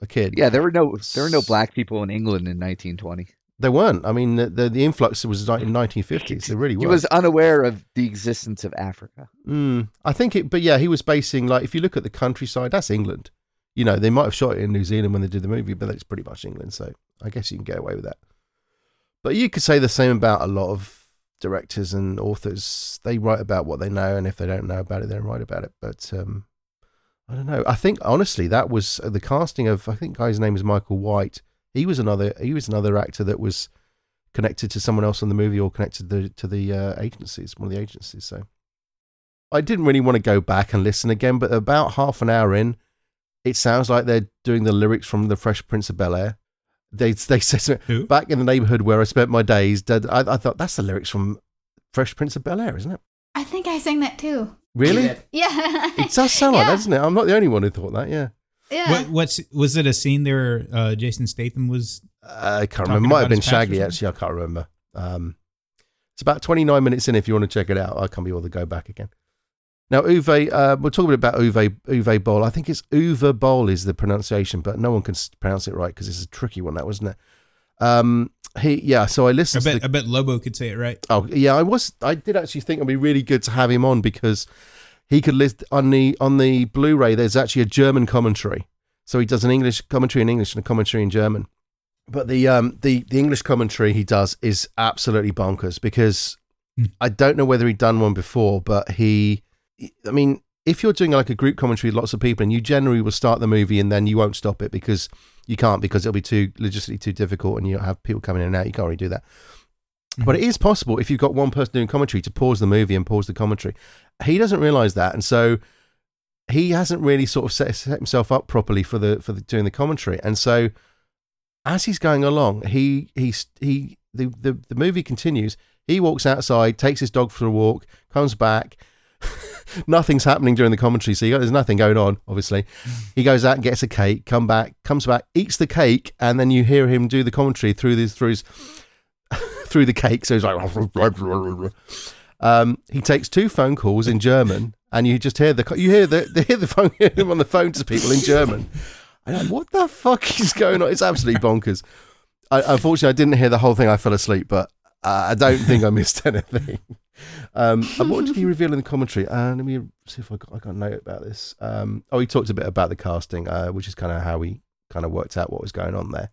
a kid. Yeah, there were no there were no black people in England in 1920. There weren't. I mean, the the, the influx was like in 1950s. There really He was. was unaware of the existence of Africa. Mm, I think it, but yeah, he was basing like if you look at the countryside, that's England. You know, they might have shot it in New Zealand when they did the movie, but it's pretty much England. So I guess you can get away with that. But you could say the same about a lot of directors and authors. They write about what they know, and if they don't know about it, they don't write about it. But um, I don't know. I think honestly, that was uh, the casting of. I think guy's name is Michael White. He was another. He was another actor that was connected to someone else in the movie or connected to, to the uh, agencies, one of the agencies. So I didn't really want to go back and listen again, but about half an hour in, it sounds like they're doing the lyrics from The Fresh Prince of Bel Air. They they say something, back in the neighborhood where I spent my days. Dad, I, I thought that's the lyrics from Fresh Prince of Bel Air, isn't it? I think I sang that too. Really? Yeah. It does sound like <laughs> Yeah. that, doesn't it? I'm not the only one who thought that. Yeah. Yeah. What, what's was it a scene there? Uh, Jason Statham was. Uh, I can't talking remember. Might have been his past or Shaggy, actually. I can't remember. Um, it's about 29 minutes in if you want to check it out. I can't be able to go back again. Now, Uwe, uh, we're talking about Uwe, Uwe Boll. I think it's Uwe Boll is the pronunciation, but no one can pronounce it right because it's a tricky one, that wasn't it? Um, he, yeah, so I I listened to bet. the, I bet Lobo could say it right. Oh yeah, I was. I did actually think it'd be really good to have him on because he could list on the on the Blu-ray. There's actually a German commentary, so he does an English commentary in English and a commentary in German. But the um the the English commentary he does is absolutely bonkers because I don't know whether he'd done one before, but he, I mean, if you're doing like a group commentary with lots of people, and you generally will start the movie and then you won't stop it because you can't because it'll be too logistically too difficult, and you have people coming in and out. You can't really do that. Mm-hmm. But it is possible if you've got one person doing commentary to pause the movie and pause the commentary. He doesn't realize that, and so he hasn't really sort of set, set himself up properly for the for the, doing the commentary. And so as he's going along, he he's he the, the the movie continues. He walks outside, takes his dog for a walk, comes back. <laughs> <laughs> Nothing's happening during the commentary, so got, there's nothing going on. Obviously, he goes out and gets a cake, come back, comes back, eats the cake, and then you hear him do the commentary through this through his <laughs> through the cake. So he's like, <laughs> um, he takes two phone calls in German, and you just hear the you hear the they hear the phone him on the phone to people in German. I'm what the fuck is going on? It's absolutely bonkers. I, unfortunately, I didn't hear the whole thing. I fell asleep, but uh, I don't think I missed anything. Um, <laughs> and what did he reveal in the commentary? Uh, let me see if I got I got a note about this. Um, oh, he talked a bit about the casting, uh, which is kind of how he kind of worked out what was going on there.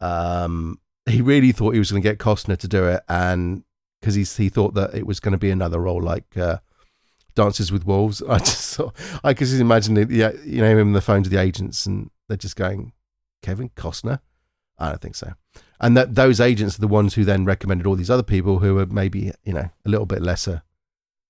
Um, he really thought he was going to get Costner to do it, and because he he thought that it was going to be another role like uh, Dances with Wolves. <laughs> I just thought I could just imagine it, yeah, you know him on the phone to the agents, and they're just going, Kevin Costner. I don't think so. And that those agents are the ones who then recommended all these other people who are maybe you know a little bit lesser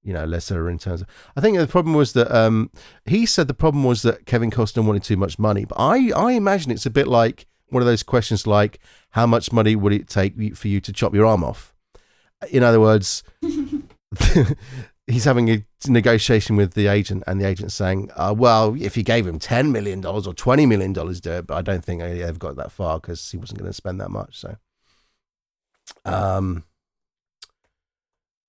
you know, lesser in terms of. I think the problem was that um, he said the problem was that Kevin Costner wanted too much money. But I, I imagine it's a bit like one of those questions like, how much money would it take for you to chop your arm off? In other words, <laughs> <laughs> he's having a negotiation with the agent, and the agent's saying, uh, "Well, if you gave him ten million dollars or twenty million dollars, do it." But I don't think he ever got that far because he wasn't going to spend that much. So, um,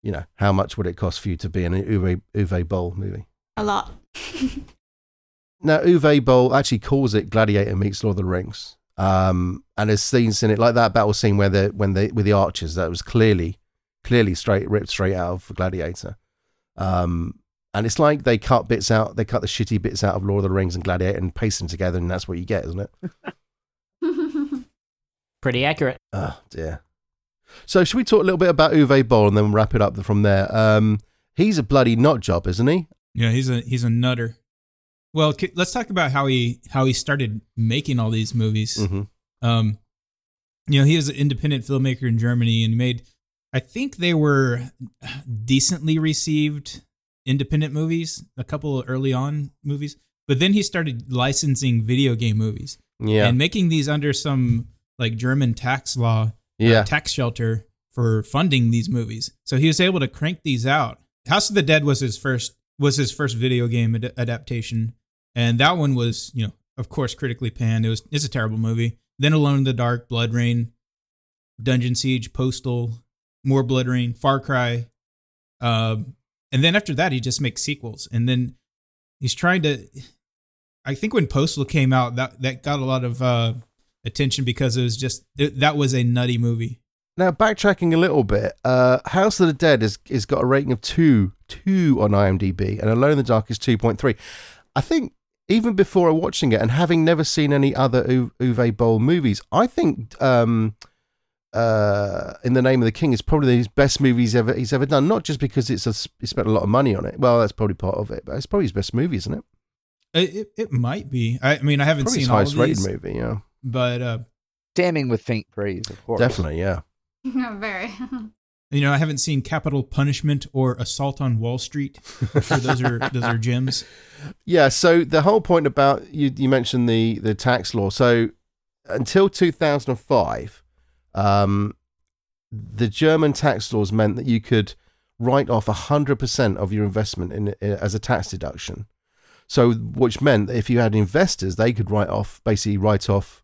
you know, how much would it cost for you to be in an Uwe Uwe Boll movie? A lot. <laughs> Now, Uwe Boll actually calls it Gladiator meets Lord of the Rings. Um, and there's scenes in it like that battle scene where the when they with the archers that was clearly clearly straight ripped straight out of Gladiator. Um, and it's like they cut bits out, they cut the shitty bits out of Lord of the Rings and Gladiator and paste them together, and that's what you get, isn't it? <laughs> Pretty accurate. Oh dear. So should we talk a little bit about Uwe Boll and then wrap it up from there? Um, he's a bloody nut job, isn't he? Yeah, he's a he's a nutter. Well, k- let's talk about how he how he started making all these movies. Mhm. Um, you know, he was an independent filmmaker in Germany and he made, I think they were decently received independent movies, a couple of early on movies, but then he started licensing video game movies. Yeah. and making these under some like German tax law, uh, Yeah. tax shelter for funding these movies. So he was able to crank these out. House of the Dead was his first was his first video game ad- adaptation, and that one was you know of course critically panned. It was it's a terrible movie. Then Alone in the Dark, BloodRayne, Dungeon Siege, Postal, more BloodRayne, Far Cry, um, and then after that he just makes sequels, and then he's trying to. I think when Postal came out, that that got a lot of uh, attention because it was just it, that was a nutty movie. Now backtracking a little bit, uh, House of the Dead has is got a rating of two two on IMDb, and Alone in the Dark is two point three. I think even before watching it and having never seen any other U- Uwe Boll movies, I think um, uh, In the Name of the King is probably his best movie he's ever he's ever done. Not just because it's a, he spent a lot of money on it. Well, that's probably part of it, but it's probably his best movie, isn't it? It, it, it might be. I, I mean, I haven't Probably his seen all highest of rated these, movie, yeah. but uh, Damning with faint praise, of course. Definitely, yeah. <laughs> Very. <laughs> you know, I haven't seen Capital Punishment or Assault on Wall Street. Sure those are those are gems. <laughs> Yeah, so the whole point about you you mentioned the the tax law. So until 2005, um, the German tax laws meant that you could write off 100% of your investment in, in as a tax deduction. So which meant that if you had investors, they could write off basically write off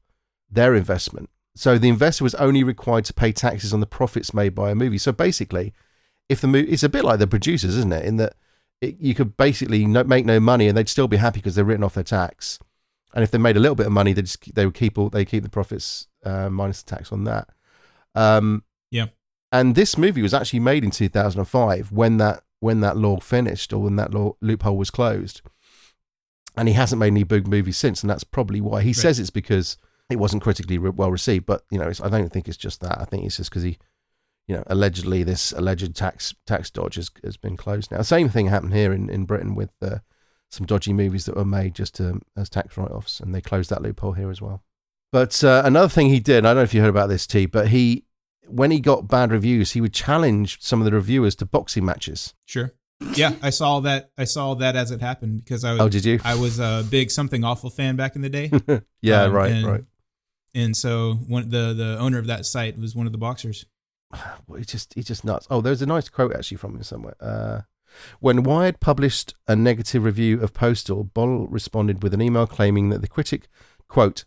their investment. So the investor was only required to pay taxes on the profits made by a movie. So basically, if the movie, it's a bit like the producers, isn't it? In that it, you could basically no, make no money and they'd still be happy because they're written off their tax. And if they made a little bit of money, they just they would keep all they keep the profits uh, minus the tax on that. Um, Yeah. and this movie was actually made in 2005 when that when that law finished or when that law loophole was closed. And he hasn't made any big movies since, and that's probably why he says it's because it wasn't critically re- well received. But you know, it's, I don't think it's just that. I think it's just because he, you know, allegedly this alleged tax tax dodge has, has been closed now. Same thing happened here in, in Britain with uh, some dodgy movies that were made just to, as tax write offs, and they closed that loophole here as well. But uh, another thing he did, I don't know if you heard about this, T, but he, when he got bad reviews, he would challenge some of the reviewers to boxing matches. Sure. Yeah, I saw that. I saw that as it happened because I was. Oh, did you? I was a big something awful fan back in the day. <laughs> Yeah, right, and, right. And so one the the owner of that site was one of the boxers. <sighs> Well, he's just he's just nuts. Oh, there's a nice quote actually from him somewhere. Uh, when Wired published a negative review of Postal, Boll responded with an email claiming that the critic, quote,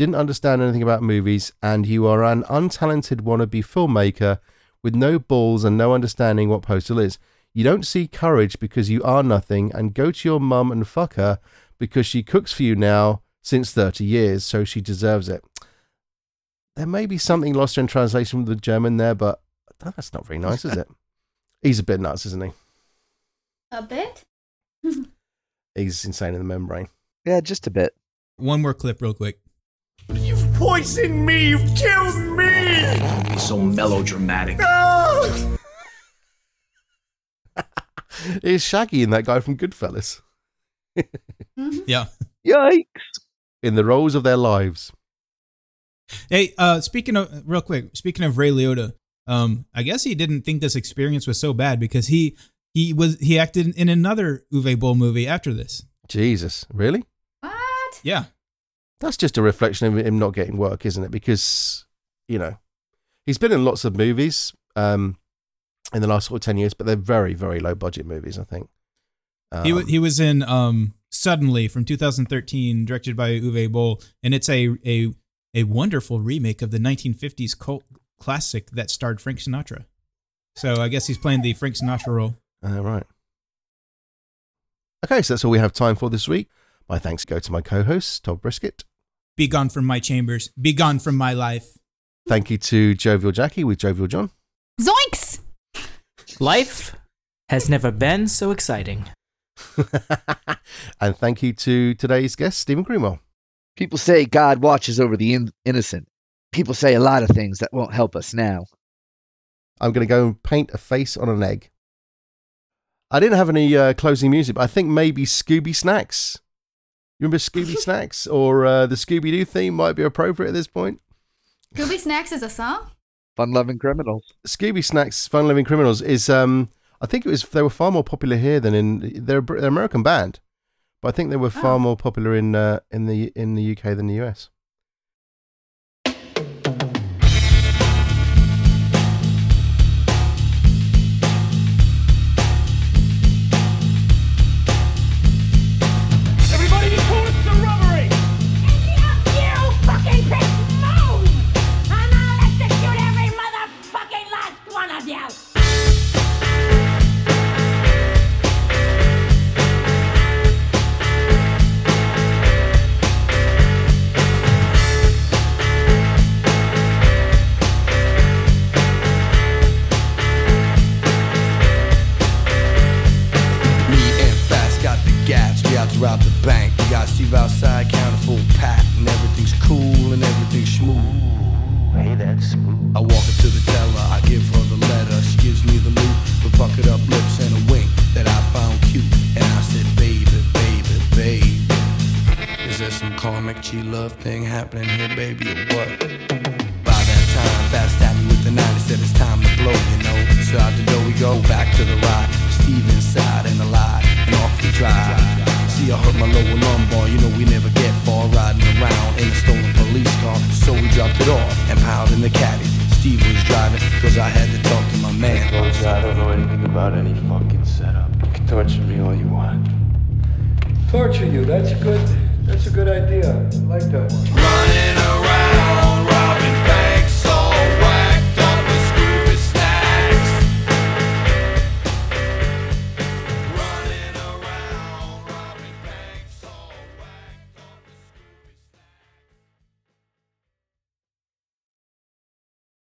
didn't understand anything about movies and you are an untalented wannabe filmmaker with no balls and no understanding what Postal is. You don't see courage because you are nothing and go to your mum and fuck her because she cooks for you now since 30 years, so she deserves it. There may be something lost in translation with the German there, but that's not very nice, is it? <laughs> He's a bit nuts, isn't he? A bit? <laughs> He's insane in the membrane. Yeah, just a bit. One more clip, real quick. You've poisoned me! You've killed me! Don't be so melodramatic. It's <laughs> Shaggy and that guy from Goodfellas. <laughs> Yeah. Yikes! In the roles of their lives. Hey, uh, speaking of real quick, speaking of Ray Liotta, um, I guess he didn't think this experience was so bad because he He was he acted in another Uwe Boll movie after this. Jesus, really? What? Yeah. That's just a reflection of him not getting work, isn't it? Because, you know, he's been in lots of movies um, in the last sort of 10 years, but they're very, very low budget movies, I think. he Um, he was in um Suddenly from 2013, directed by Uwe Boll, and it's a a a wonderful remake of the 1950s cult classic that starred Frank Sinatra. So I guess he's playing the Frank Sinatra role. All right. Okay, so that's all we have time for this week. My thanks go to my co-host, Todd Brisket. Be gone from my chambers. Be gone from my life. Thank you to Jovial Jackie with Jovial John. Zoinks! Life has never been so exciting. <laughs> and thank you to today's guest, Stephen Greenwell. People say God watches over the in- innocent. People say a lot of things that won't help us now. I'm going to go and paint a face on an egg. I didn't have any uh, closing music, but I think maybe Scooby Snacks. You remember Scooby <laughs> Snacks or uh, the Scooby Doo theme might be appropriate at this point? Scooby Snacks is a song? Fun loving criminals. Scooby Snacks, Fun Loving Criminals is um I think it was they were far more popular here than in they're, they're an American band, but I think they were far more popular in uh, in the in the UK than the US.